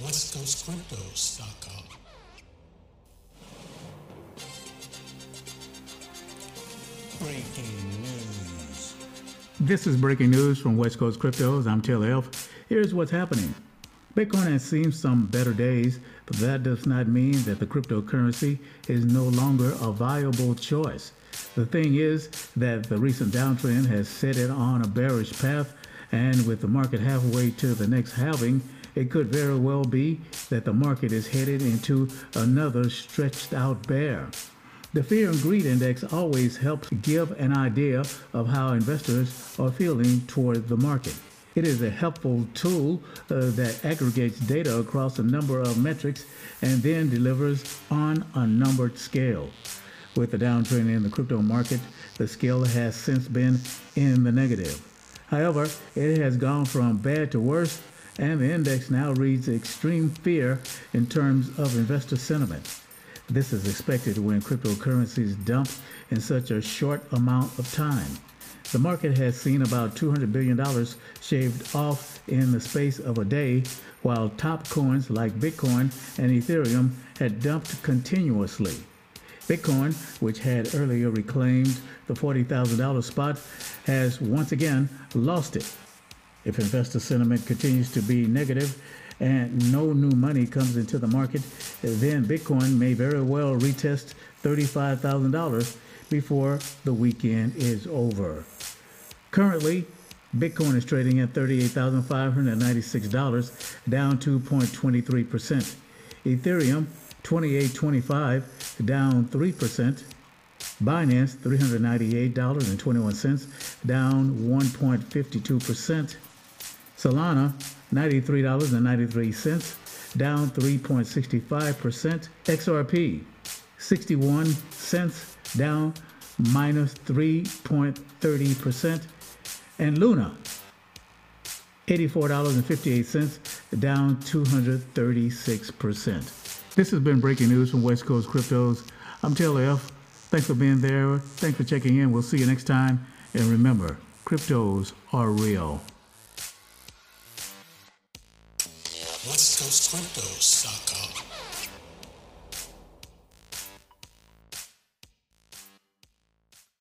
WestCoastCryptos.com. Breaking news. This is breaking news from West Coast Cryptos. I'm Taylor Elf. Here's what's happening. Bitcoin has seen some better days, but that does not mean that the cryptocurrency is no longer a viable choice. The thing is that the recent downtrend has set it on a bearish path, and with the market halfway to the next halving, it could very well be that the market is headed into another stretched out bear. The Fear and Greed Index always helps give an idea of how investors are feeling toward the market. It is a helpful tool uh, that aggregates data across a number of metrics and then delivers on a numbered scale. With the downtrend in the crypto market, the scale has since been in the negative. However, it has gone from bad to worse, and the index now reads extreme fear in terms of investor sentiment. This is expected when cryptocurrencies dump in such a short amount of time. The market has seen about $200 billion shaved off in the space of a day, while top coins like Bitcoin and Ethereum had dumped continuously. Bitcoin, which had earlier reclaimed the $40,000 spot, has once again lost it. If investor sentiment continues to be negative, and no new money comes into the market, then Bitcoin may very well retest $35,000 before the weekend is over. Currently, Bitcoin is trading at $38,596, down 2.23%. Ethereum 2825 down 3%. Binance $398.21 down 1.52%. Solana $93.93, down 3.65%. XRP, 61 cents, down minus 3.30%. And Luna, $84.58, down 236%. This has been breaking news from West Coast Cryptos. I'm Taylor F. Thanks for being there. Thanks for checking in. We'll see you next time. And remember, cryptos are real. WestCoastCryptos.com.